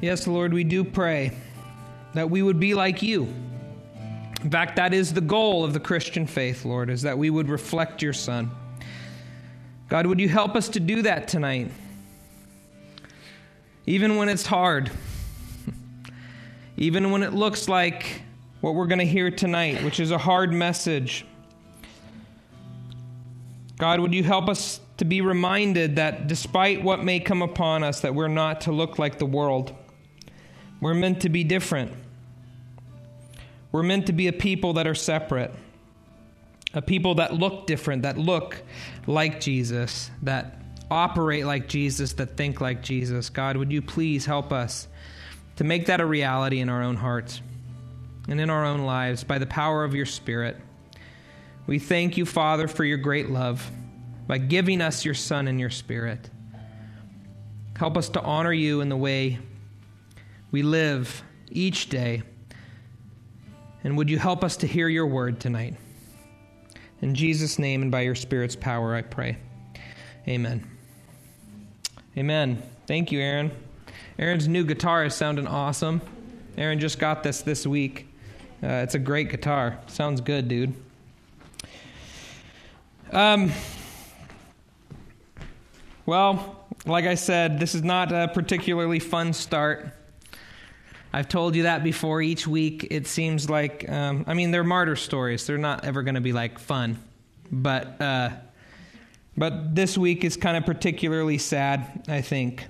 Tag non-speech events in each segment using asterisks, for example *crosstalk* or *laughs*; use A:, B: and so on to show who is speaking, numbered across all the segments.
A: Yes, Lord, we do pray that we would be like you. In fact, that is the goal of the Christian faith, Lord, is that we would reflect your Son. God, would you help us to do that tonight? Even when it's hard, even when it looks like what we're going to hear tonight, which is a hard message. God, would you help us to be reminded that despite what may come upon us, that we're not to look like the world. We're meant to be different. We're meant to be a people that are separate, a people that look different, that look like Jesus, that operate like Jesus, that think like Jesus. God, would you please help us to make that a reality in our own hearts and in our own lives by the power of your Spirit? We thank you, Father, for your great love by giving us your Son and your Spirit. Help us to honor you in the way we live each day. And would you help us to hear your word tonight? In Jesus' name and by your Spirit's power, I pray. Amen. Amen. Thank you, Aaron. Aaron's new guitar is sounding awesome. Aaron just got this this week. Uh, it's a great guitar. Sounds good, dude. Um, well, like I said, this is not a particularly fun start. I've told you that before each week. It seems like, um, I mean, they're martyr stories. They're not ever going to be like fun. But, uh, but this week is kind of particularly sad, I think.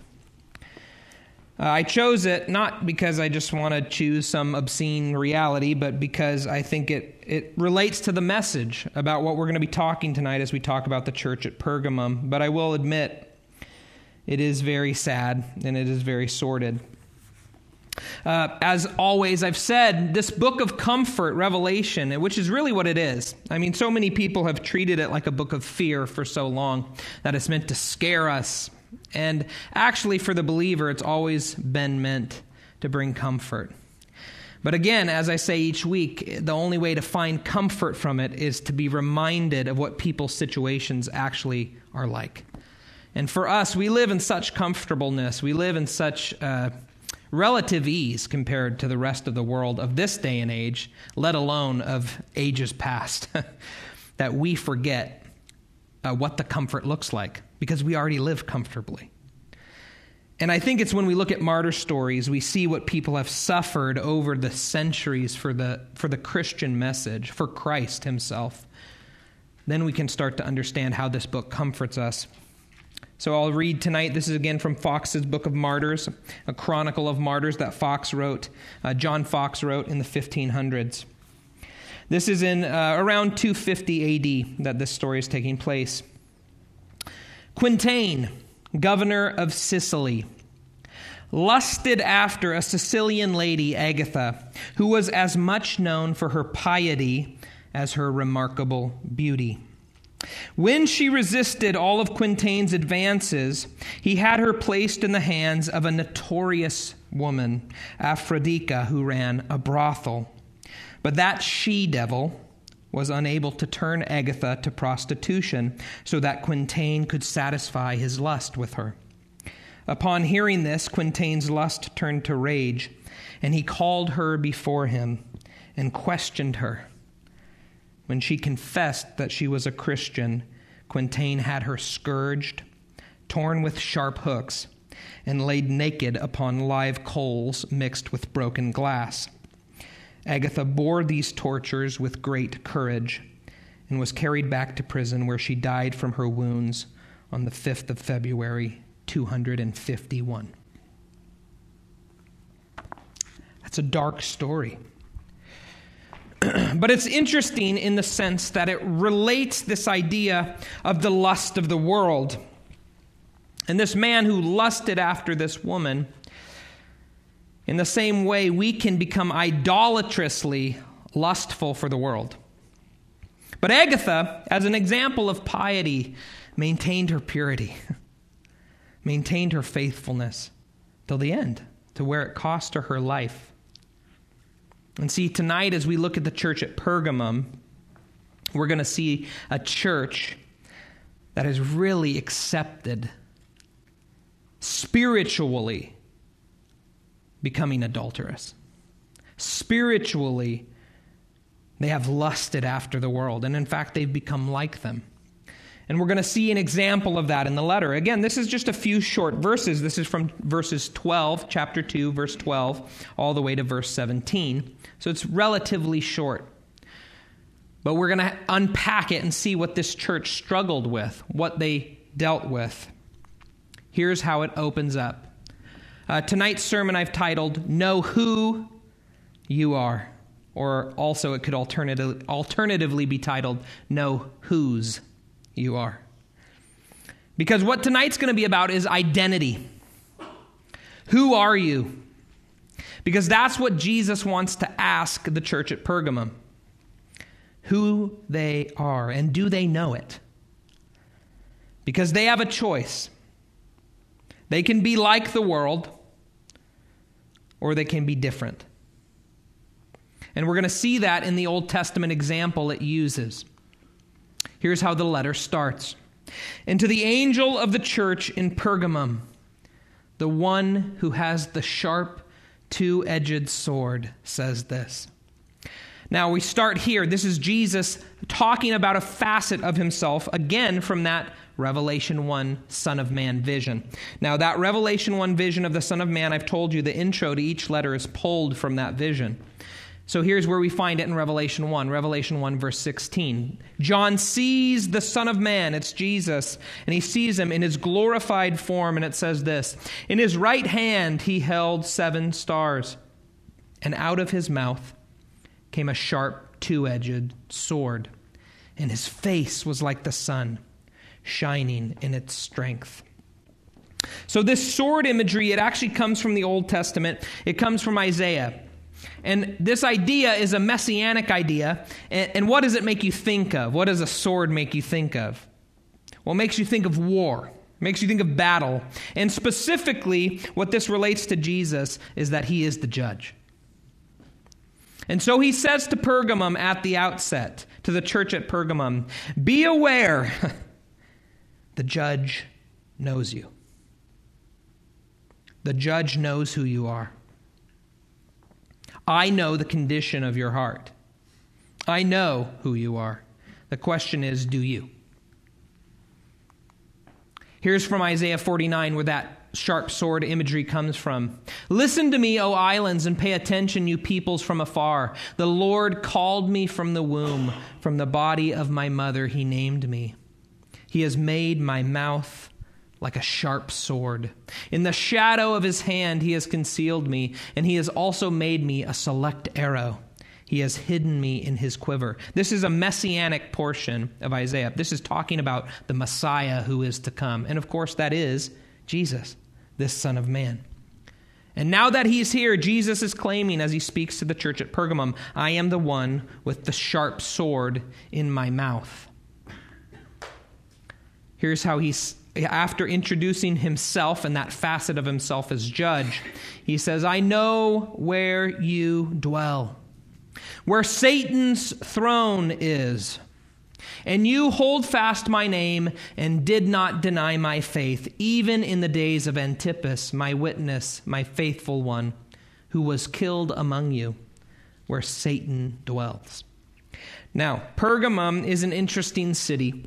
A: Uh, I chose it not because I just want to choose some obscene reality, but because I think it, it relates to the message about what we're going to be talking tonight as we talk about the church at Pergamum. But I will admit, it is very sad and it is very sordid. Uh, as always, I've said this book of comfort, Revelation, which is really what it is. I mean, so many people have treated it like a book of fear for so long that it's meant to scare us. And actually, for the believer, it's always been meant to bring comfort. But again, as I say each week, the only way to find comfort from it is to be reminded of what people's situations actually are like. And for us, we live in such comfortableness, we live in such uh, relative ease compared to the rest of the world of this day and age, let alone of ages past, *laughs* that we forget uh, what the comfort looks like because we already live comfortably. And I think it's when we look at martyr stories, we see what people have suffered over the centuries for the, for the Christian message, for Christ Himself. Then we can start to understand how this book comforts us so I'll read tonight. This is again from Foxe's Book of Martyrs, a chronicle of martyrs that Foxe wrote, uh, John Foxe wrote in the 1500s. This is in uh, around 250 AD that this story is taking place. Quintian, governor of Sicily, lusted after a Sicilian lady, Agatha, who was as much known for her piety as her remarkable beauty. When she resisted all of Quintian's advances, he had her placed in the hands of a notorious woman, Aphrodica, who ran a brothel. But that she devil was unable to turn Agatha to prostitution so that Quintian could satisfy his lust with her. Upon hearing this, Quintian's lust turned to rage, and he called her before him and questioned her. When she confessed that she was a Christian, Quintian had her scourged, torn with sharp hooks, and laid naked upon live coals mixed with broken glass. Agatha bore these tortures with great courage and was carried back to prison where she died from her wounds on the 5th of February, 251. That's a dark story. *clears throat* but it's interesting in the sense that it relates this idea of the lust of the world. And this man who lusted after this woman, in the same way, we can become idolatrously lustful for the world. But Agatha, as an example of piety, maintained her purity, *laughs* maintained her faithfulness till the end, to where it cost her her life. And see, tonight, as we look at the church at Pergamum, we're going to see a church that has really accepted spiritually becoming adulterous. Spiritually, they have lusted after the world, and in fact, they've become like them. And we're going to see an example of that in the letter. Again, this is just a few short verses. This is from verses 12, chapter 2, verse 12, all the way to verse 17. So it's relatively short. But we're going to unpack it and see what this church struggled with, what they dealt with. Here's how it opens up. Uh, tonight's sermon I've titled, Know Who You Are. Or also, it could alternative, alternatively be titled, Know Whose You Are. Because what tonight's going to be about is identity. Who are you? Because that's what Jesus wants to ask the church at Pergamum who they are, and do they know it? Because they have a choice. They can be like the world, or they can be different. And we're going to see that in the Old Testament example it uses. Here's how the letter starts And to the angel of the church in Pergamum, the one who has the sharp, two edged sword, says this. Now we start here. This is Jesus talking about a facet of himself, again from that Revelation 1 Son of Man vision. Now, that Revelation 1 vision of the Son of Man, I've told you the intro to each letter is pulled from that vision. So here's where we find it in Revelation 1, Revelation 1, verse 16. John sees the Son of Man, it's Jesus, and he sees him in his glorified form, and it says this In his right hand he held seven stars, and out of his mouth came a sharp, two edged sword, and his face was like the sun, shining in its strength. So, this sword imagery, it actually comes from the Old Testament. It comes from Isaiah. And this idea is a messianic idea. And, and, what does it make you think of? What does a sword make you think of? Well, it makes you think of war, makes you think of battle. And specifically, what this relates to Jesus is that he is the judge. And so he says to Pergamum at the outset, to the church at Pergamum, Be aware, *laughs* the judge knows you. The judge knows who you are. I know the condition of your heart. I know who you are. The question is, do you? Here's from Isaiah 49 where that sharp sword imagery comes from. Listen to me, O islands, and pay attention, you peoples from afar. The Lord called me from the womb, from the body of my mother, he named me. He has made my mouth like a sharp sword. In the shadow of his hand, he has concealed me, and he has also made me a select arrow. He has hidden me in his quiver. This is a messianic portion of Isaiah. This is talking about the Messiah who is to come. And of course, that is Jesus, this Son of Man. And now that he's here, Jesus is claiming as he speaks to the church at Pergamum, I am the one with the sharp sword in my mouth. Here's how he's, after introducing himself and that facet of himself as judge, he says, I know where you dwell, where Satan's throne is. And you hold fast my name and did not deny my faith, even in the days of Antipas, my witness, my faithful one, who was killed among you, where Satan dwells. Now, Pergamum is an interesting city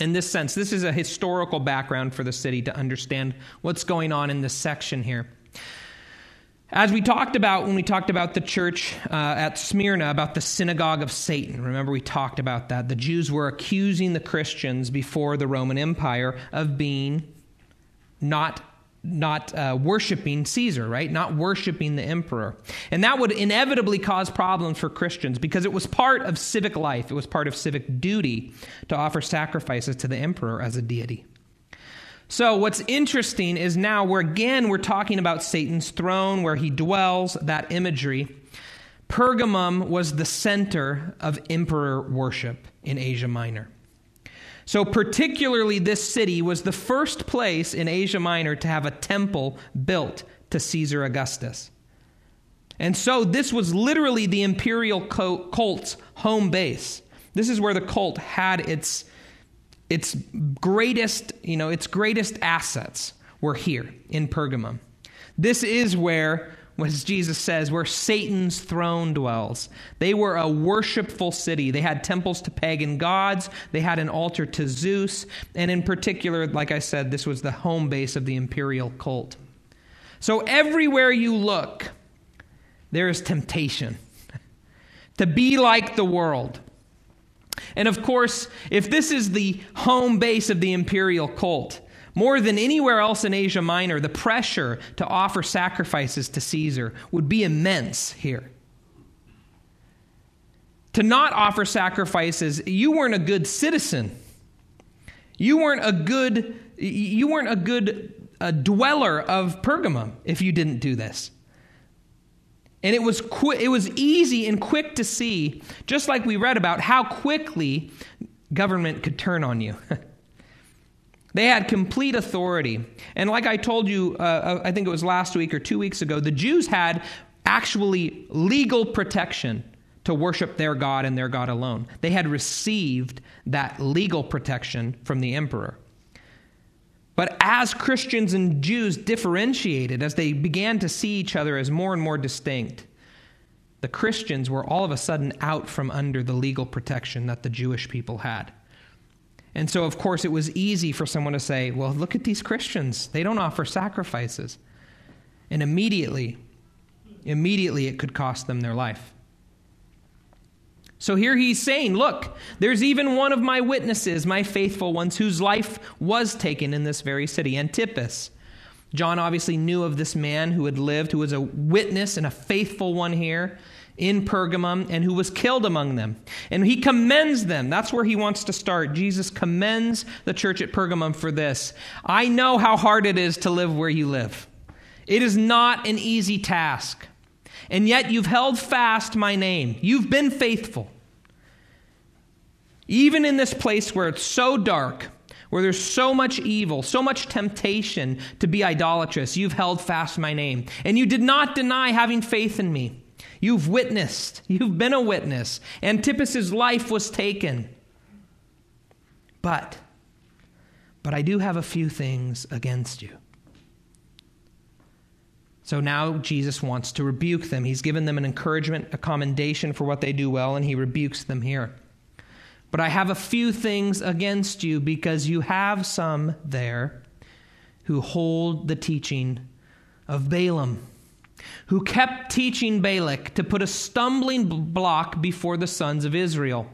A: in this sense. This is a historical background for the city to understand what's going on in this section here. As we talked about when we talked about the church uh, at Smyrna, about the synagogue of Satan, remember we talked about that. The Jews were accusing the Christians before the Roman Empire of being not not uh, worshiping Caesar, right? Not worshiping the emperor. And that would inevitably cause problems for Christians because it was part of civic life, it was part of civic duty to offer sacrifices to the emperor as a deity. So, what's interesting is now we're again we're talking about Satan's throne where he dwells, that imagery. Pergamum was the center of emperor worship in Asia Minor. So, particularly, this city was the first place in Asia Minor to have a temple built to Caesar Augustus. And so, this was literally the imperial cult's home base. This is where the cult had its its greatest, you know, its greatest assets were here in Pergamum. This is where as Jesus says, where Satan's throne dwells. They were a worshipful city. They had temples to pagan gods, they had an altar to Zeus, and in particular, like I said, this was the home base of the imperial cult. So everywhere you look, there is temptation *laughs* to be like the world. And of course, if this is the home base of the imperial cult, more than anywhere else in Asia Minor, the pressure to offer sacrifices to Caesar would be immense here. To not offer sacrifices, you weren't a good citizen. You weren't a good you weren't a good uh, dweller of Pergamum if you didn't do this. And it was, qu- it was easy and quick to see, just like we read about, how quickly government could turn on you. *laughs* they had complete authority. And like I told you, uh, uh, I think it was last week or two weeks ago, the Jews had actually legal protection to worship their God and their God alone. They had received that legal protection from the emperor. But as Christians and Jews differentiated, as they began to see each other as more and more distinct, the Christians were all of a sudden out from under the legal protection that the Jewish people had. And so, of course, it was easy for someone to say, well, look at these Christians. They don't offer sacrifices. And immediately, immediately it could cost them their life. So here he's saying, Look, there's even one of my witnesses, my faithful ones, whose life was taken in this very city, Antipas. John obviously knew of this man who had lived, who was a witness and a faithful one here in Pergamum, and who was killed among them. And he commends them. That's where he wants to start. Jesus commends the church at Pergamum for this. I know how hard it is to live where you live, it is not an easy task and yet you've held fast my name. You've been faithful. Even in this place where it's so dark, where there's so much evil, so much temptation to be idolatrous, you've held fast my name. And you did not deny having faith in me. You've witnessed, you've been a witness. Antipas's life was taken. But, but I do have a few things against you. So now Jesus wants to rebuke them. He's given them an encouragement, a commendation for what they do well, and he rebukes them here. But I have a few things against you because you have some there who hold the teaching of Balaam, who kept teaching Balak to put a stumbling block before the sons of Israel,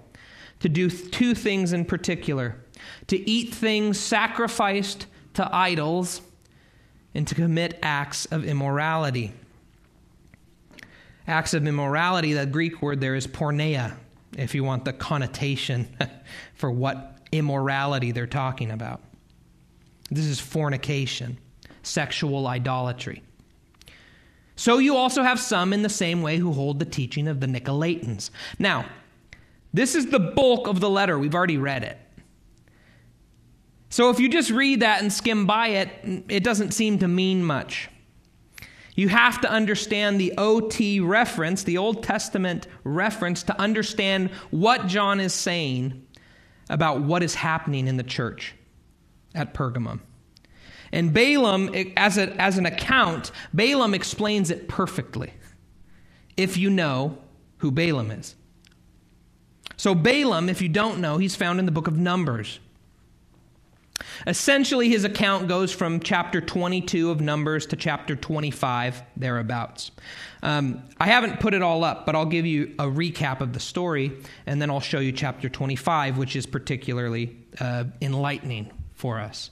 A: to do two things in particular to eat things sacrificed to idols and to commit acts of immorality. Acts of immorality, the Greek word there is porneia, if you want the connotation *laughs* for what immorality they're talking about. This is fornication, sexual idolatry. So you also have some in the same way who hold the teaching of the Nicolaitans. Now, this is the bulk of the letter. We've already read it. So if you just read that and skim by it, it doesn't seem to mean much. You have to understand the OT reference, the Old Testament reference, to understand what John is saying about what is happening in the church at Pergamum. And Balaam, as, a, as an account, Balaam explains it perfectly if you know who Balaam is. So, Balaam, if you don't know, he's found in the book of Numbers. Essentially, his account goes from chapter 22 of Numbers to chapter 25, thereabouts. Um, I haven't put it all up, but I'll give you a recap of the story, and then I'll show you chapter 25, which is particularly uh, enlightening for us.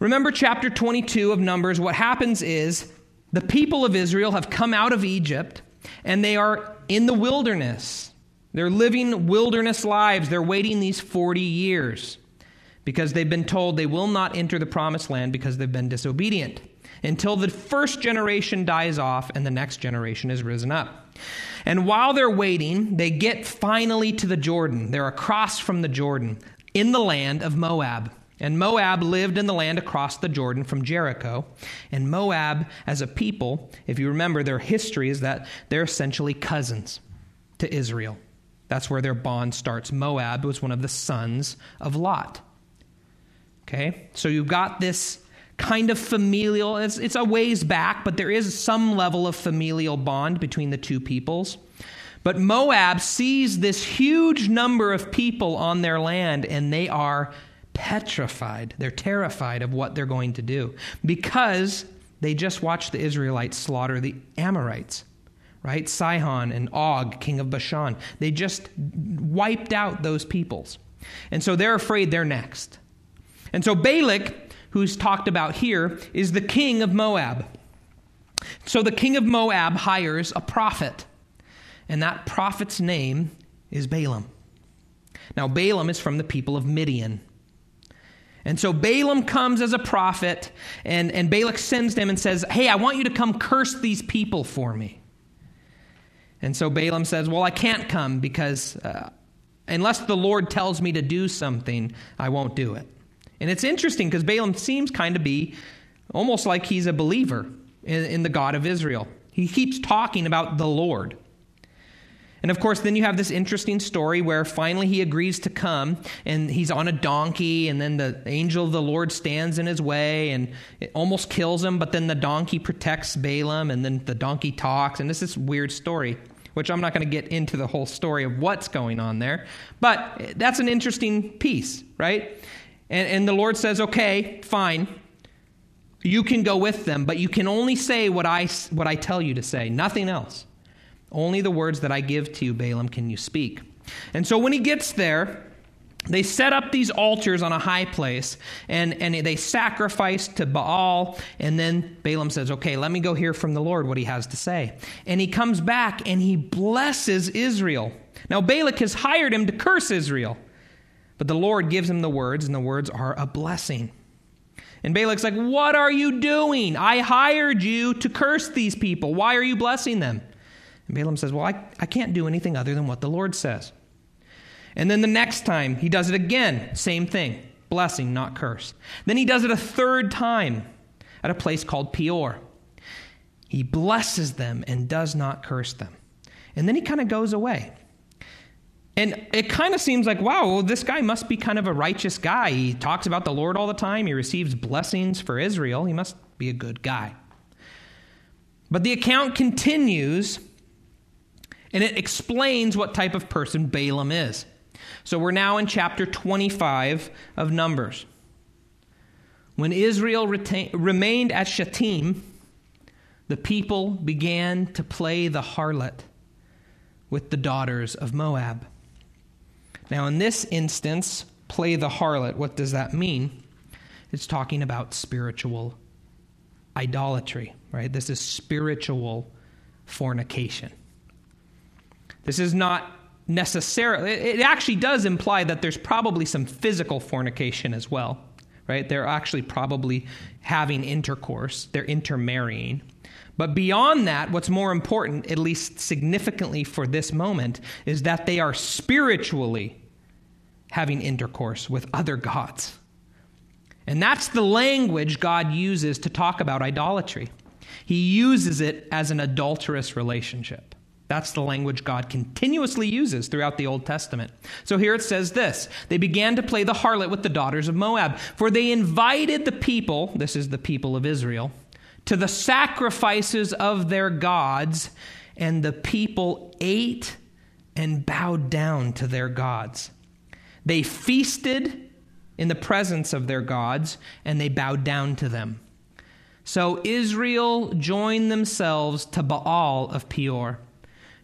A: Remember chapter 22 of Numbers, what happens is the people of Israel have come out of Egypt, and they are in the wilderness. They're living wilderness lives. They're waiting these 40 years because they've been told they will not enter the promised land because they've been disobedient until the first generation dies off and the next generation is risen up. And while they're waiting, they get finally to the Jordan. They're across from the Jordan in the land of Moab. And Moab lived in the land across the Jordan from Jericho. And Moab, as a people, if you remember their history, is that they're essentially cousins to Israel. That's where their bond starts. Moab was one of the sons of Lot. Okay? So you've got this kind of familial. It's, it's a ways back, but there is some level of familial bond between the two peoples. But Moab sees this huge number of people on their land, and they are petrified. They're terrified of what they're going to do because they just watched the Israelites slaughter the Amorites, right? Sihon and Og, king of Bashan. They just wiped out those peoples. And so they're afraid they're next. And so Balak, who's talked about here, is the king of Moab. So the king of Moab hires a prophet and that prophet's name is Balaam. Now, Balaam is from the people of Midian. And so Balaam comes as a prophet, and, and Balak sends him and says, Hey, I want you to come curse these people for me. And so Balaam says, Well, I can't come because uh, unless the Lord tells me to do something, I won't do it. And it's interesting because Balaam seems kind of be almost like he's a believer in, in the God of Israel. He keeps talking about the Lord. And of course, then you have this interesting story where finally he agrees to come and he's on a donkey, and then the angel of the Lord stands in his way and it almost kills him, but then the donkey protects Balaam, and then the donkey talks. And this is weird story, which I'm not going to get into the whole story of what's going on there. But that's an interesting piece, right? And, and the Lord says, okay, fine. You can go with them, but you can only say what I, what I tell you to say, nothing else. Only the words that I give to you, Balaam, can you speak. And so when he gets there, they set up these altars on a high place and, and they sacrifice to Baal. And then Balaam says, Okay, let me go hear from the Lord what he has to say. And he comes back and he blesses Israel. Now, Balak has hired him to curse Israel, but the Lord gives him the words, and the words are a blessing. And Balak's like, What are you doing? I hired you to curse these people. Why are you blessing them? And Balaam says, Well, I, I can't do anything other than what the Lord says. And then the next time, he does it again. Same thing blessing, not curse. Then he does it a third time at a place called Peor. He blesses them and does not curse them. And then he kind of goes away. And it kind of seems like, wow, well, this guy must be kind of a righteous guy. He talks about the Lord all the time. He receives blessings for Israel. He must be a good guy. But the account continues and it explains what type of person Balaam is. So we're now in chapter 25 of Numbers. When Israel retain, remained at Shittim, the people began to play the harlot with the daughters of Moab. Now, in this instance, play the harlot, what does that mean? It's talking about spiritual idolatry, right? This is spiritual fornication. This is not necessarily, it actually does imply that there's probably some physical fornication as well, right? They're actually probably having intercourse, they're intermarrying. But beyond that, what's more important, at least significantly for this moment, is that they are spiritually having intercourse with other gods. And that's the language God uses to talk about idolatry. He uses it as an adulterous relationship. That's the language God continuously uses throughout the Old Testament. So here it says this They began to play the harlot with the daughters of Moab, for they invited the people, this is the people of Israel, to the sacrifices of their gods, and the people ate and bowed down to their gods. They feasted in the presence of their gods, and they bowed down to them. So Israel joined themselves to Baal of Peor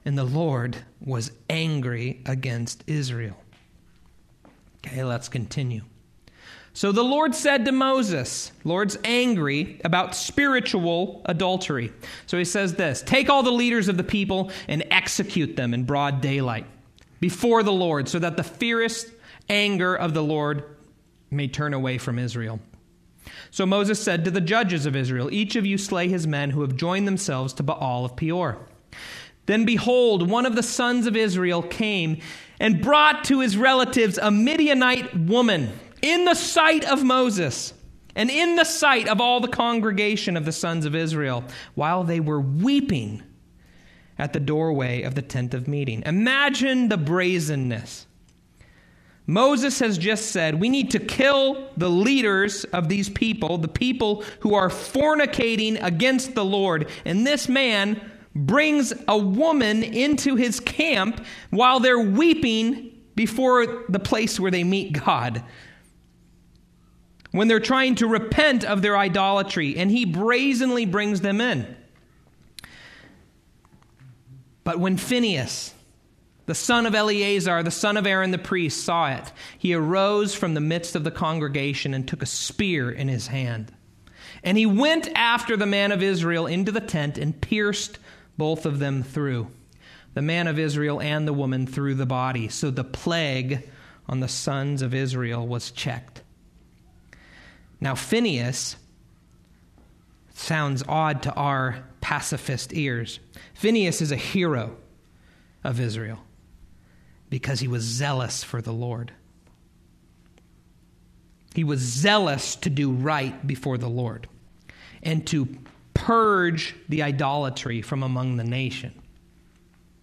A: and the Lord was angry against Israel. Okay, let's continue. So the Lord said to Moses, Lord's angry about spiritual adultery. So he says this Take all the leaders of the people and execute them in broad daylight before the Lord, so that the fierce anger of the Lord may turn away from Israel. So Moses said to the judges of Israel, Each of you slay his men who have joined themselves to Baal of Peor. Then behold, one of the sons of Israel came and brought to his relatives a Midianite woman in the sight of Moses and in the sight of all the congregation of the sons of Israel while they were weeping at the doorway of the tent of meeting. Imagine the brazenness. Moses has just said we need to kill the leaders of these people, the people who are fornicating against the Lord. And this man brings a woman into his camp while they're weeping before the place where they meet God. When they're trying to repent of their idolatry, and he brazenly brings them in. But when Phinehas, the son of Eleazar, the son of Aaron the priest, saw it. He arose from the midst of the congregation and took a spear in his hand. And he went after the man of Israel into the tent and pierced both of them through, the man of Israel and the woman through the body. So the plague on the sons of Israel was checked. Now, Phineas sounds odd to our pacifist ears. Phineas is a hero of Israel because he was zealous for the Lord. He was zealous to do right before the Lord and to purge the idolatry from among the nation.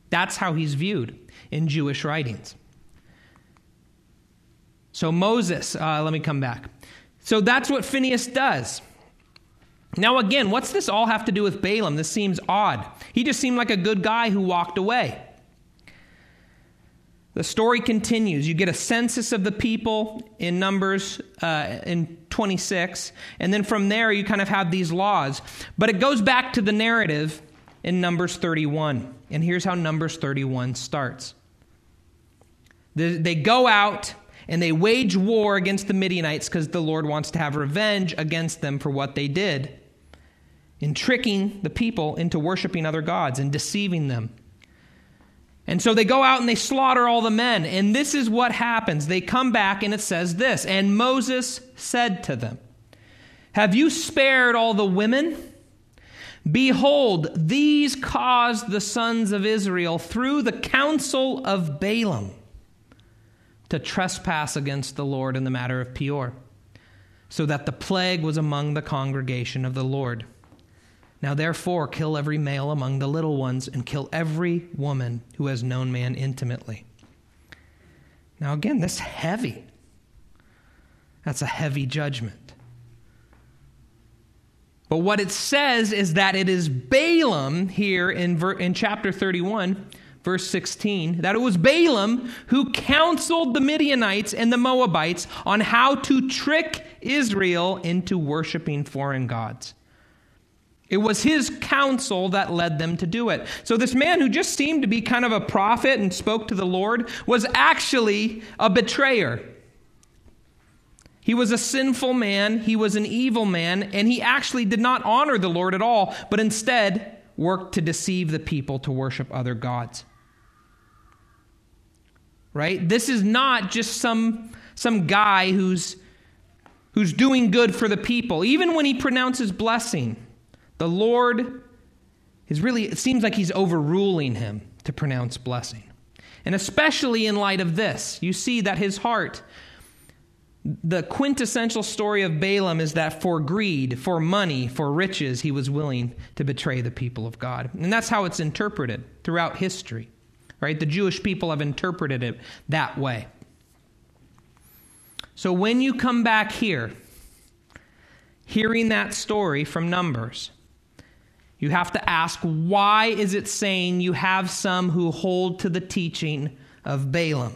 A: That's how he's viewed in Jewish writings. So, Moses, uh, let me come back. So, that's what Phineas does. Now, again, what's this all have to do with Balaam? This seems odd. He just seemed like a good guy who walked away. The story continues. You get a census of the people in Numbers uh, in 26, and then from there you kind of have these laws. But it goes back to the narrative in Numbers 31. And here's how Numbers 31 starts They go out and they wage war against the Midianites because the Lord wants to have revenge against them for what they did in tricking the people into worshiping other gods and deceiving them. And so they go out and they slaughter all the men. And this is what happens. They come back and it says this And Moses said to them, Have you spared all the women? Behold, these caused the sons of Israel through the counsel of Balaam to trespass against the Lord in the matter of Peor, so that the plague was among the congregation of the Lord. Now, therefore, kill every male among the little ones, and kill every woman who has known man intimately. Now, again, this heavy. That's a heavy judgment. But what it says is that it is Balaam here in, ver- in chapter 31, verse 16, that it was Balaam who counseled the Midianites and the Moabites on how to trick Israel into worshiping foreign gods. It was his counsel that led them to do it. So, this man who just seemed to be kind of a prophet and spoke to the Lord was actually a betrayer. He was a sinful man, he was an evil man, and he actually did not honor the Lord at all, but instead worked to deceive the people to worship other gods. Right? This is not just some, some guy who's, who's doing good for the people. Even when he pronounces blessing, the Lord is really, it seems like he's overruling him to pronounce blessing. And especially in light of this, you see that his heart, the quintessential story of Balaam is that for greed, for money, for riches, he was willing to betray the people of God. And that's how it's interpreted throughout history. Right? The Jewish people have interpreted it that way. So when you come back here, hearing that story from Numbers, you have to ask why is it saying you have some who hold to the teaching of Balaam?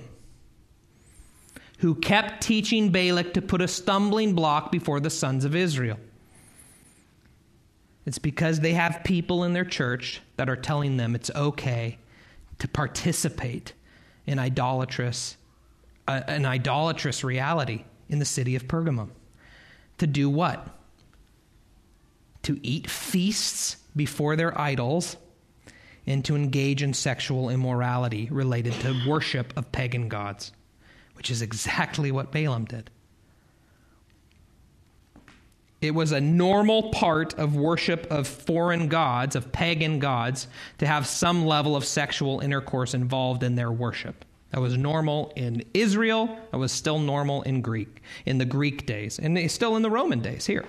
A: Who kept teaching Balak to put a stumbling block before the sons of Israel. It's because they have people in their church that are telling them it's okay to participate in idolatrous, uh, an idolatrous reality in the city of Pergamum. To do what? To eat feasts before their idols and to engage in sexual immorality related to worship of pagan gods, which is exactly what Balaam did. It was a normal part of worship of foreign gods, of pagan gods, to have some level of sexual intercourse involved in their worship. That was normal in Israel. That was still normal in Greek, in the Greek days, and still in the Roman days here.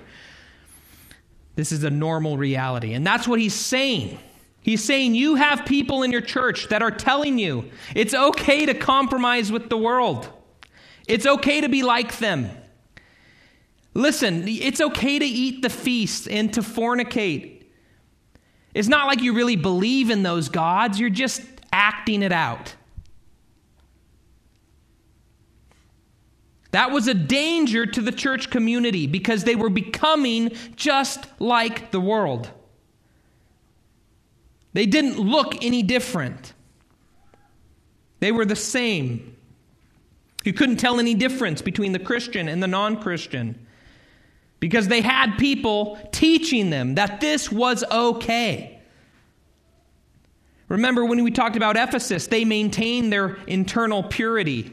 A: This is a normal reality. And that's what he's saying. He's saying you have people in your church that are telling you it's okay to compromise with the world. It's okay to be like them. Listen, it's okay to eat the feast and to fornicate. It's not like you really believe in those gods, you're just acting it out. That was a danger to the church community because they were becoming just like the world. They didn't look any different, they were the same. You couldn't tell any difference between the Christian and the non Christian because they had people teaching them that this was okay. Remember when we talked about Ephesus, they maintained their internal purity.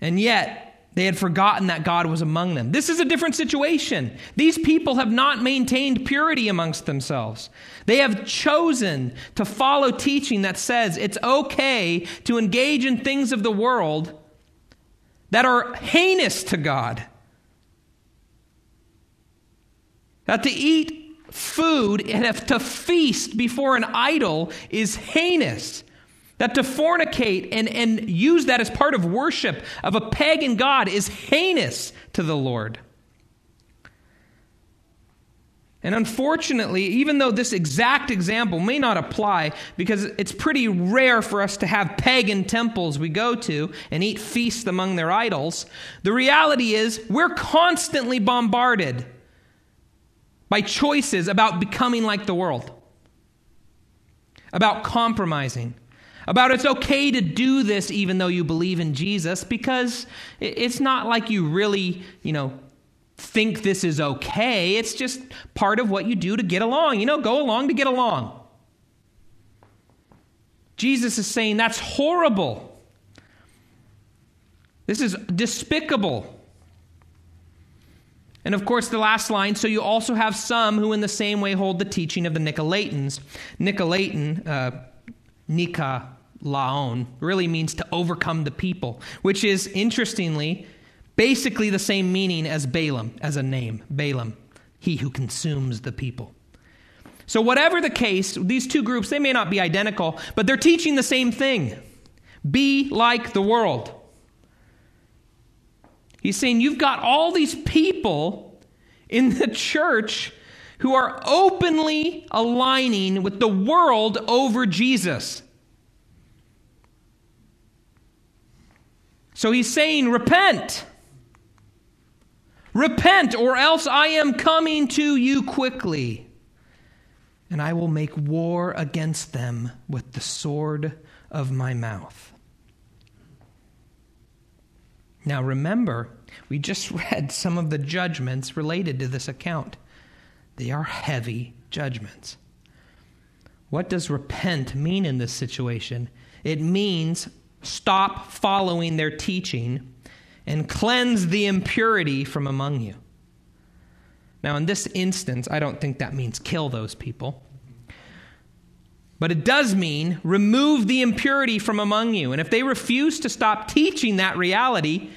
A: And yet, they had forgotten that God was among them. This is a different situation. These people have not maintained purity amongst themselves. They have chosen to follow teaching that says it's okay to engage in things of the world that are heinous to God. That to eat food and to feast before an idol is heinous. That to fornicate and, and use that as part of worship of a pagan God is heinous to the Lord. And unfortunately, even though this exact example may not apply, because it's pretty rare for us to have pagan temples we go to and eat feasts among their idols, the reality is we're constantly bombarded by choices about becoming like the world, about compromising, about it's okay to do this even though you believe in Jesus, because it's not like you really, you know, think this is okay. It's just part of what you do to get along. You know, go along to get along. Jesus is saying that's horrible. This is despicable. And of course, the last line so you also have some who, in the same way, hold the teaching of the Nicolaitans. Nicolaitan, uh, Nika laon, really means to overcome the people, which is, interestingly, basically the same meaning as Balaam, as a name. Balaam, he who consumes the people. So, whatever the case, these two groups, they may not be identical, but they're teaching the same thing be like the world. He's saying you've got all these people in the church who are openly aligning with the world over Jesus. So he's saying, Repent. Repent, or else I am coming to you quickly, and I will make war against them with the sword of my mouth. Now remember, we just *laughs* read some of the judgments related to this account. They are heavy judgments. What does repent mean in this situation? It means stop following their teaching and cleanse the impurity from among you. Now, in this instance, I don't think that means kill those people. But it does mean remove the impurity from among you. And if they refuse to stop teaching that reality,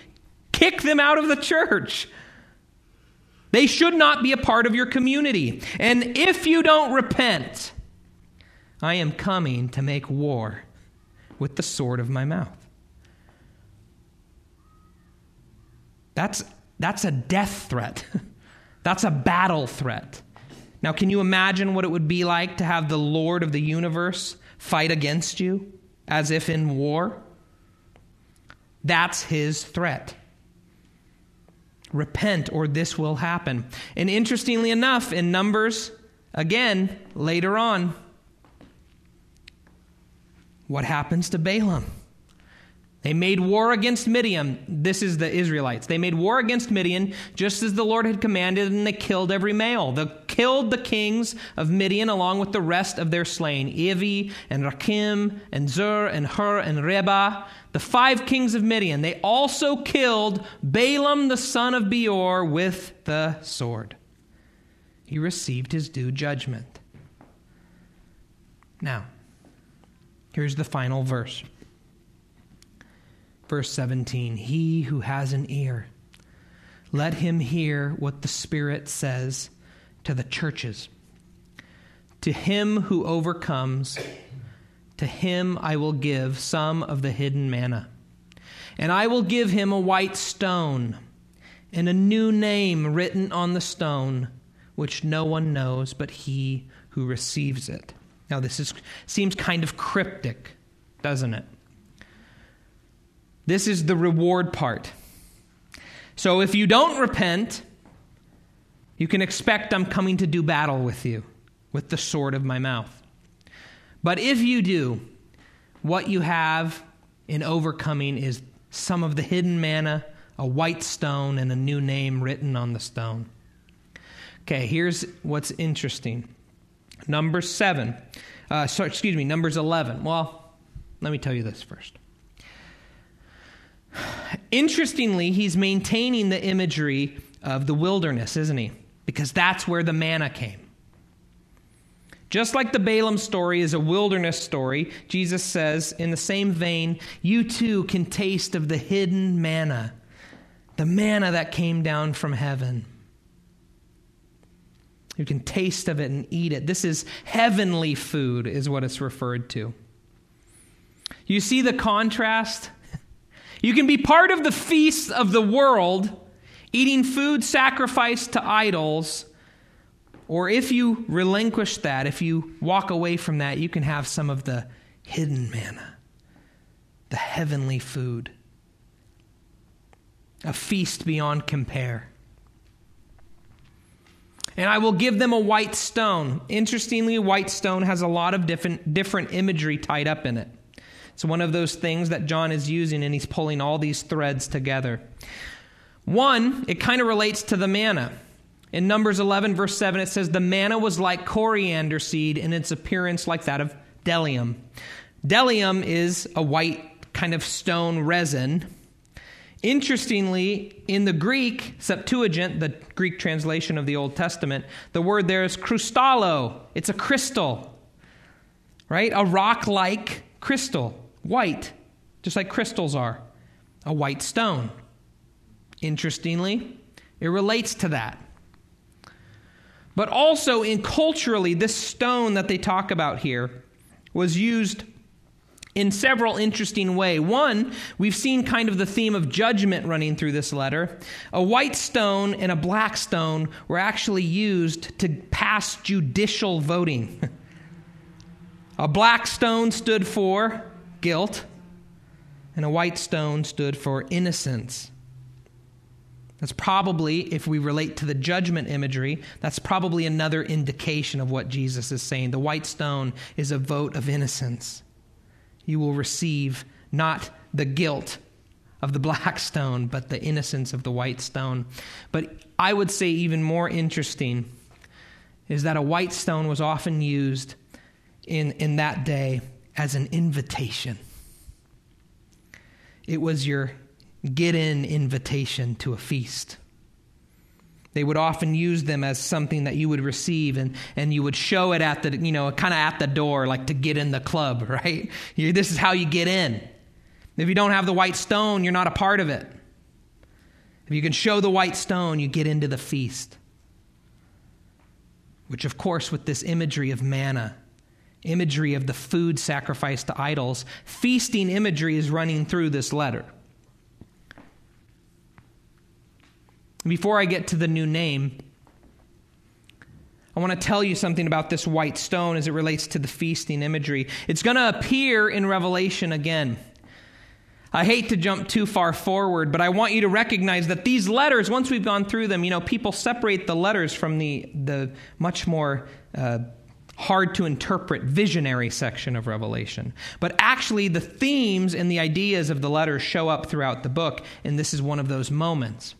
A: kick them out of the church. They should not be a part of your community. And if you don't repent, I am coming to make war with the sword of my mouth. That's, that's a death threat. *laughs* that's a battle threat. Now, can you imagine what it would be like to have the Lord of the universe fight against you as if in war? That's his threat. Repent, or this will happen. And interestingly enough, in Numbers, again, later on, what happens to Balaam? They made war against Midian. This is the Israelites. They made war against Midian just as the Lord had commanded, and they killed every male. They killed the kings of Midian along with the rest of their slain Evi and Rekem and Zur and Hur and Reba, the five kings of Midian. They also killed Balaam the son of Beor with the sword. He received his due judgment. Now, here's the final verse. Verse 17 He who has an ear, let him hear what the Spirit says to the churches. To him who overcomes, to him I will give some of the hidden manna. And I will give him a white stone and a new name written on the stone, which no one knows but he who receives it. Now, this is, seems kind of cryptic, doesn't it? This is the reward part. So if you don't repent, you can expect I'm coming to do battle with you with the sword of my mouth. But if you do, what you have in overcoming is some of the hidden manna, a white stone, and a new name written on the stone. Okay, here's what's interesting. Number seven, uh, sorry, excuse me, Numbers 11. Well, let me tell you this first. Interestingly, he's maintaining the imagery of the wilderness, isn't he? Because that's where the manna came. Just like the Balaam story is a wilderness story, Jesus says, in the same vein, you too can taste of the hidden manna, the manna that came down from heaven. You can taste of it and eat it. This is heavenly food, is what it's referred to. You see the contrast? *laughs* You can be part of the feasts of the world, eating food sacrificed to idols or if you relinquish that, if you walk away from that, you can have some of the hidden manna, the heavenly food, a feast beyond compare. And I will give them a white stone. Interestingly, white stone has a lot of different, different imagery tied up in it. It's one of those things that John is using, and he's pulling all these threads together. One, it kind of relates to the manna. In Numbers 11, verse 7, it says, The manna was like coriander seed in its appearance like that of bdellium. Bdellium is a white kind of stone resin. Interestingly, in the Greek Septuagint, the Greek translation of the Old Testament, the word there is krustallo. It's a crystal, right? A rock like crystal, white, just like crystals are, a white stone. Interestingly, it relates to that. But also, in culturally, this stone that they talk about here was used in several interesting ways. One, we've seen kind of the theme of judgment running through this letter. A white stone and a black stone were actually used to pass judicial voting. *laughs* a black stone stood for guilt, and a white stone stood for innocence. That's probably, if we relate to the judgment imagery, that's probably another indication of what Jesus is saying. The white stone is a vote of innocence. You will receive not the guilt of the *laughs* black stone, but the innocence of the white stone. But I would say, even more interesting, is that a white stone was often used in, in that day as an invitation. It was your get in invitation to a feast. They would often use them as something that you would receive and, and you would show it at the, you know, kind of at the door, like to get in the club, *laughs* right? You, this is how you get in. If you don't have the white stone, you're not a part of it. If you can show the white stone, you get into the feast. Which, of course, with this imagery of manna, imagery of the food sacrificed to idols, feasting imagery is running through this letter. Before I get to the new name, I want to tell you something about this white stone as it relates to the feasting imagery. It's going to appear in Revelation again. I hate to jump too far forward, but I want you to recognize that these letters, once we've gone through them, you know, people separate the letters from the, the much more uh, hard to interpret visionary section of Revelation. But actually, the themes and the ideas of the letters show up throughout the book, and this is one of those moments.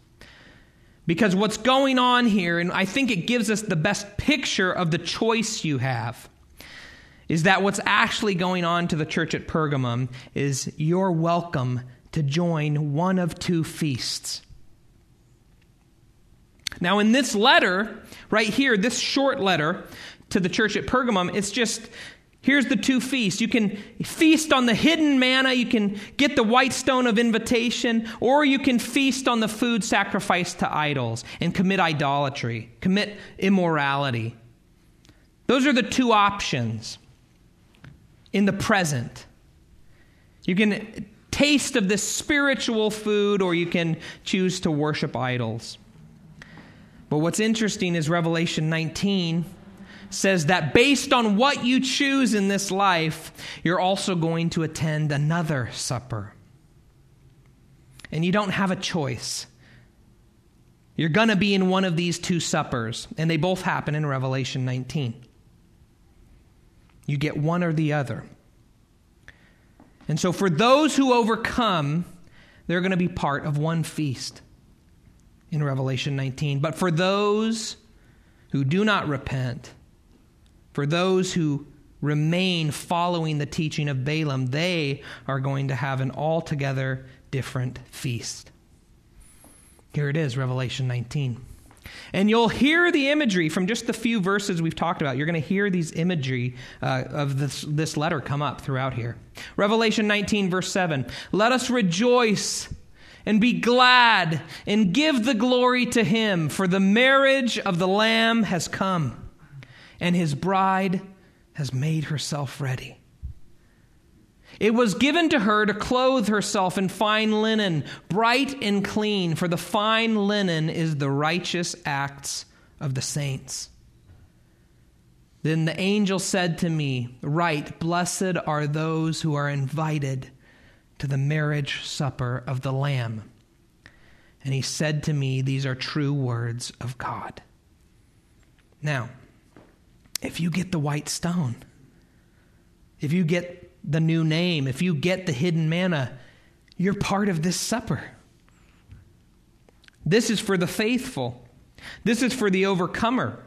A: Because what's going on here, and I think it gives us the best picture of the choice you have, is that what's actually going on to the church at Pergamum is you're welcome to join one of two feasts. Now, in this letter, right here, this short letter to the church at Pergamum, it's just Here's the two feasts. You can feast on the hidden manna, you can get the white stone of invitation, or you can feast on the food sacrificed to idols and commit idolatry, commit immorality. Those are the two options in the present. You can taste of this spiritual food, or you can choose to worship idols. But what's interesting is Revelation 19 says that based on what you choose in this life, you're also going to attend another supper. And you don't have a choice. You're going to be in one of these two suppers, and they both happen in Revelation 19. You get one or the other. And so, for those who overcome, they're going to be part of one feast in Revelation 19. But for those who do not repent, for those who remain following the teaching of Balaam, they are going to have an altogether different feast. Here it is, Revelation 19. And you'll hear the imagery from just the few verses we've talked about. You're going to hear these imagery uh, of this, this letter come up throughout here. Revelation 19, verse 7. Let us rejoice and be glad and give the glory to him, for the marriage of the Lamb has come and his bride has made herself ready. It was given to her to clothe herself in fine linen, bright and clean, for the fine linen is the righteous acts of the saints. Then the angel said to me, Right, blessed are those who are invited to the marriage supper of the Lamb. And he said to me, These are true words of God. Now, if you get the white stone, if you get the new name, if you get the hidden manna, you're part of this supper. This is for the faithful. This is for the overcomer.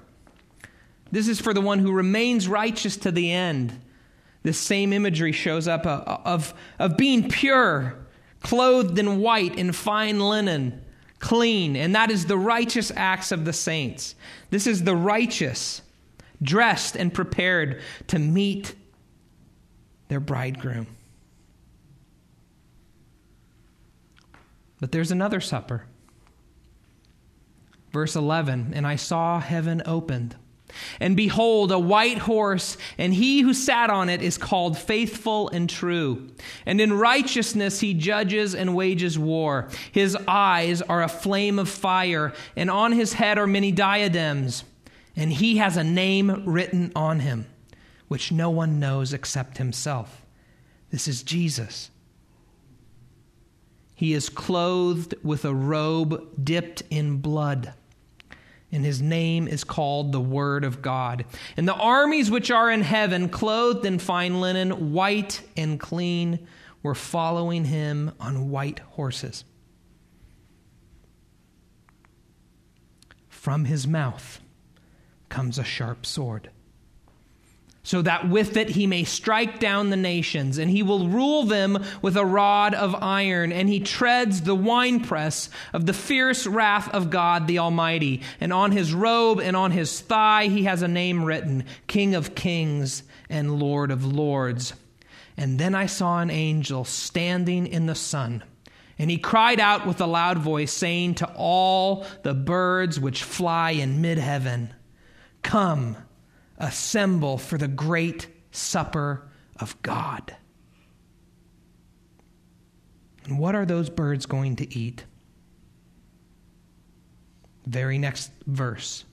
A: This is for the one who remains righteous to the end. This same imagery shows up uh, of, of being pure, clothed in white in fine linen, clean, and that is the righteous acts of the saints. This is the righteous dressed and prepared to meet their bridegroom. But there's another supper. Verse 11 And I saw heaven opened. And behold, a white horse, and he who sat on it is called faithful and true. And in righteousness he judges and wages war. His eyes are a flame of fire, and on his head are many diadems and he has a name written on him, which no one knows except himself. This is Jesus. He is clothed with a robe dipped in blood, and his name is called the Word of God. And the armies which are in heaven, clothed in fine linen, white and clean, were following him on white horses. From his mouth, comes a sharp sword. So that with it he may strike down the nations, and he will rule them with a rod of iron, and he treads the winepress of the fierce wrath of God the Almighty. And on his robe and on his thigh he has a name written King of Kings and Lord of Lords. And then I saw an angel standing in the sun. And he cried out with a loud voice, saying to all the birds which fly in mid heaven, Come, assemble for the great supper of God. And what are those birds going to eat? Very next verse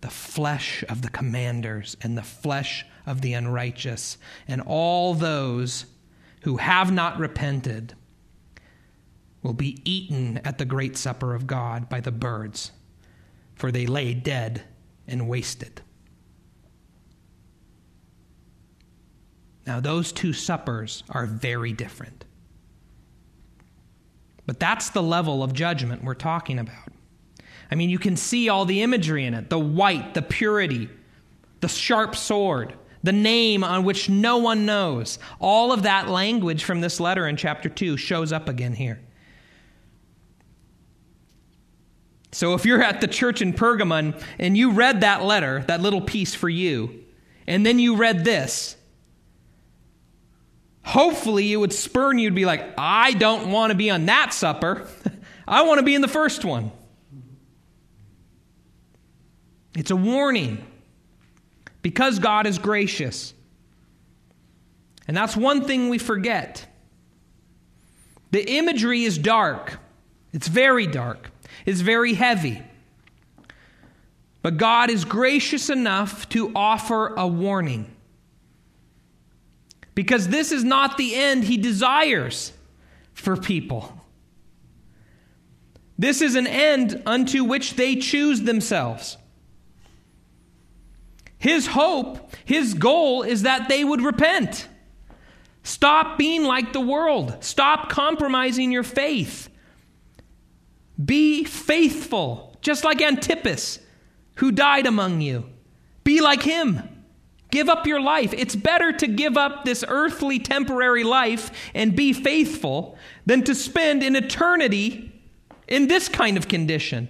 A: the flesh of the commanders and the flesh of the unrighteous, and all those who have not repented will be eaten at the great supper of God by the birds, for they lay dead and wasted. Now, those two suppers are very different. But that's the level of judgment we're talking about. I mean, you can see all the imagery in it the white, the purity, the sharp sword, the name on which no one knows. All of that language from this letter in chapter 2 shows up again here. So if you're at the church in Pergamon and you read that letter, that little piece for you, and then you read this, hopefully it would spurn you to be like, I don't want to be on that supper. *laughs* I want to be in the first one. It's a warning because God is gracious. And that's one thing we forget. The imagery is dark, it's very dark, it's very heavy. But God is gracious enough to offer a warning. Because this is not the end He desires for people. This is an end unto which they choose themselves. His hope, his goal is that they would repent. Stop being like the world. Stop compromising your faith. Be faithful, just like Antipas, who died among you. Be like him. Give up your life. It's better to give up this earthly temporary life and be faithful than to spend an eternity in this kind of condition.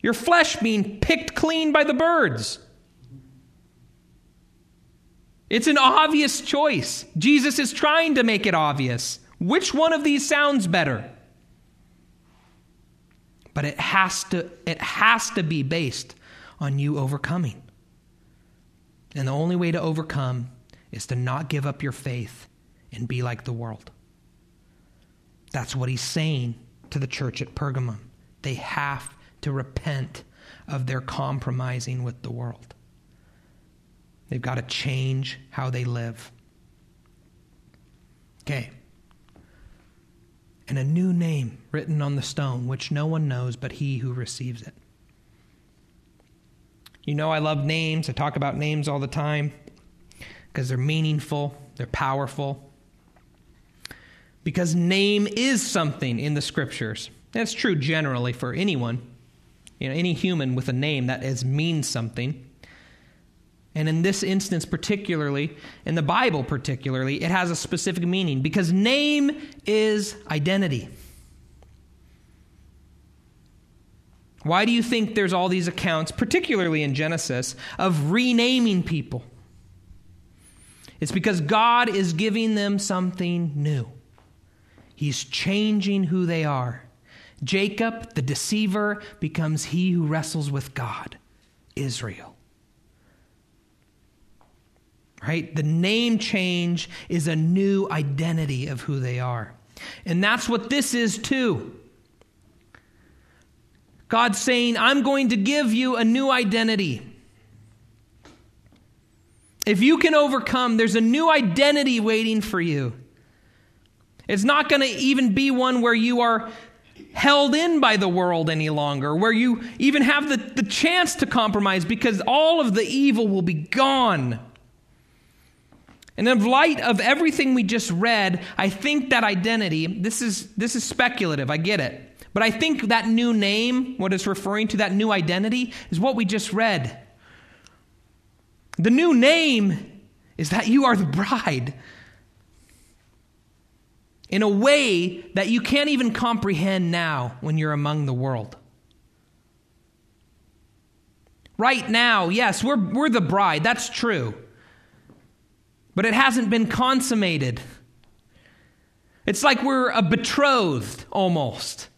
A: Your flesh being picked clean by the birds. It's an obvious choice. Jesus is trying to make it obvious. Which one of these sounds better? But it has to, it has to be based on you overcoming. And the only way to overcome is to not give up your faith and be like the world. That's what he's saying to the church at Pergamum. They have to repent of their compromising with the world. They've got to change how they live. Okay. And a new name written on the stone, which no one knows but he who receives it. You know, I love names. I talk about names all the time because they're meaningful, they're powerful. Because name is something in the scriptures. That's true generally for anyone. You know, any human with a name that is means something. And in this instance, particularly, in the Bible particularly, it has a specific meaning because name is identity. Why do you think there's all these accounts, particularly in Genesis, of renaming people? It's because God is giving them something new. He's changing who they are. Jacob, the deceiver, becomes he who wrestles with God, Israel. Right? The name change is a new identity of who they are. And that's what this is too. God's saying, I'm going to give you a new identity. If you can overcome, there's a new identity waiting for you. It's not going to even be one where you are held in by the world any longer, where you even have the, the chance to compromise because all of the evil will be gone. And in light of everything we just read, I think that identity, this is, this is speculative, I get it. But I think that new name, what it's referring to, that new identity, is what we just read. The new name is that you are the bride in a way that you can't even comprehend now when you're among the world. Right now, yes, we're, we're the bride, that's true. But it hasn't been consummated. It's like we're a betrothed almost.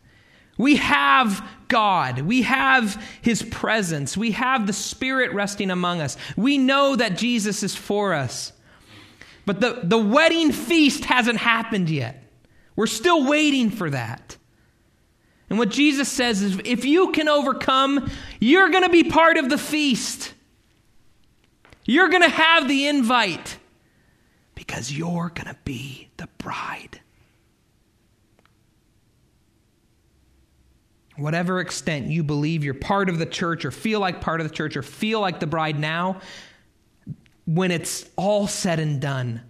A: We have God. We have His presence. We have the Spirit resting among us. We know that Jesus is for us. But the, the wedding feast hasn't happened yet. We're still waiting for that. And what Jesus says is if you can overcome, you're going to be part of the feast. You're going to have the invite because you're going to be the bride. whatever extent you believe you're part of the church or feel like part of the church or feel like the bride now, when it's all said and done,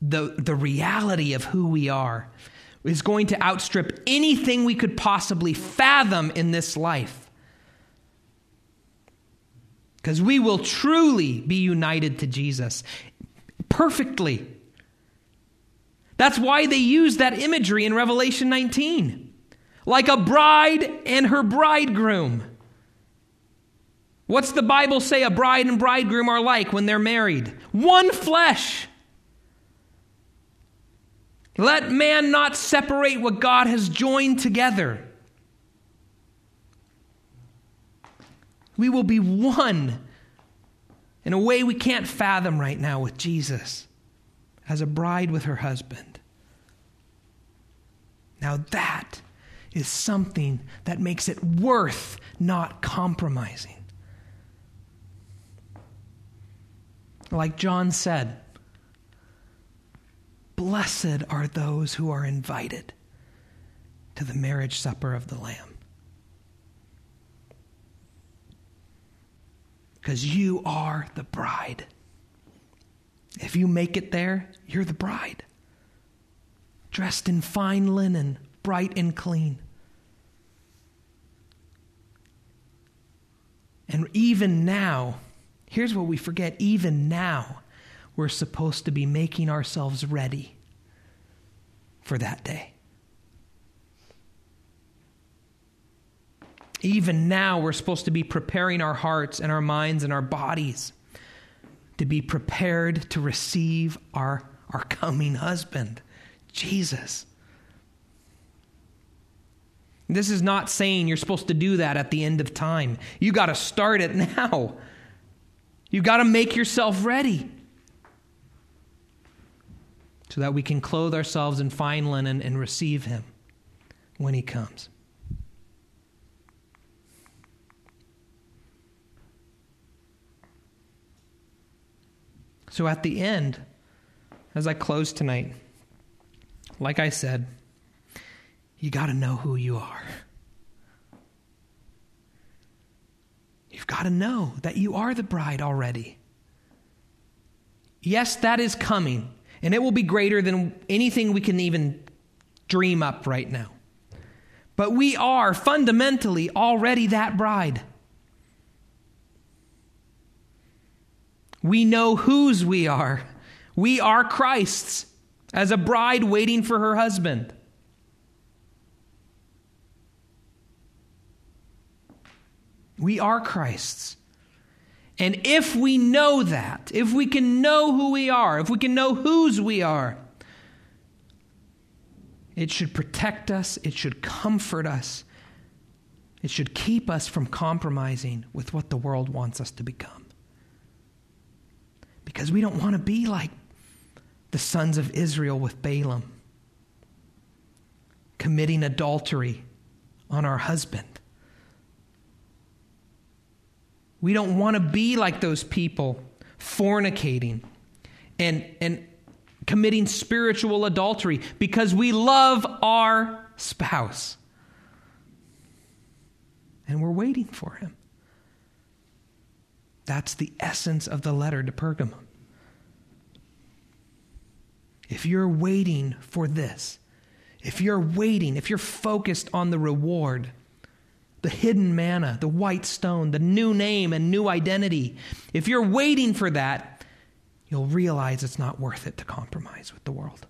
A: the, the reality of who we are is going to outstrip anything we could possibly fathom in this life. Because we will truly be united to Jesus perfectly. That's why they use that imagery in Revelation 19 like a bride and her bridegroom. What's the Bible say a bride and bridegroom are like when they're married? One flesh. Let man not separate what God has joined together. We will be one in a way we can't fathom right now with Jesus, as a bride with her husband. Now that is something that makes it worth not compromising. Like John said, blessed are those who are invited to the marriage supper of the Lamb. Because you are the bride. If you make it there, you're the bride. Dressed in fine linen, bright and clean. And even now, here's what we forget even now, we're supposed to be making ourselves ready for that day. Even now, we're supposed to be preparing our hearts and our minds and our bodies to be prepared to receive our, our coming husband, Jesus. This is not saying you're supposed to do that at the end of time. You got to start it *laughs* now. You got to make yourself ready so that we can clothe ourselves in fine linen and receive him when he comes. So at the end, as I close tonight, like I said, you got to know who you are. You've got to know that you are the bride already. Yes, that is coming, and it will be greater than anything we can even dream up right now. But we are fundamentally already that bride. We know whose we are. We are Christ's as a bride waiting for her husband. We are Christ's. And if we know that, if we can know who we are, if we can know whose we are, it should protect us, it should comfort us, it should keep us from compromising with what the world wants us to become because we don't want to be like the sons of Israel with Balaam, committing adultery on our husband. We don't want to be like those people fornicating and, and committing spiritual adultery because we love our spouse. And we're waiting for him. That's the essence of the letter to Pergamum. If you're waiting for this, if you're waiting, if you're focused on the reward, the hidden manna, the white stone, the new name and new identity, if you're waiting for that, you'll realize it's not worth it to compromise with the world.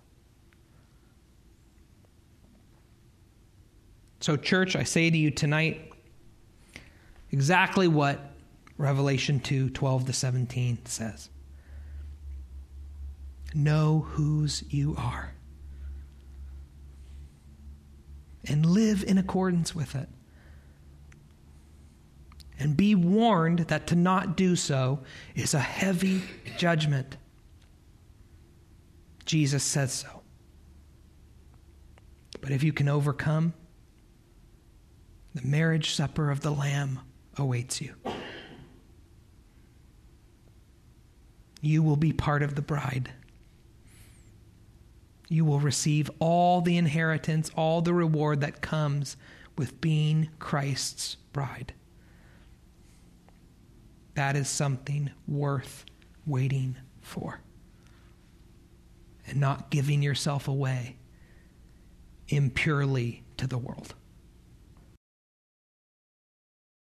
A: So, church, I say to you tonight exactly what Revelation 2 12 to 17 says. Know whose you are and live in accordance with it. And be warned that to not do so is a heavy judgment. Jesus says so. But if you can overcome, the marriage supper of the Lamb awaits you. You will be part of the bride. You will receive all the inheritance, all the reward that comes with being Christ's bride. That is something worth waiting for. And not giving yourself away impurely to the world.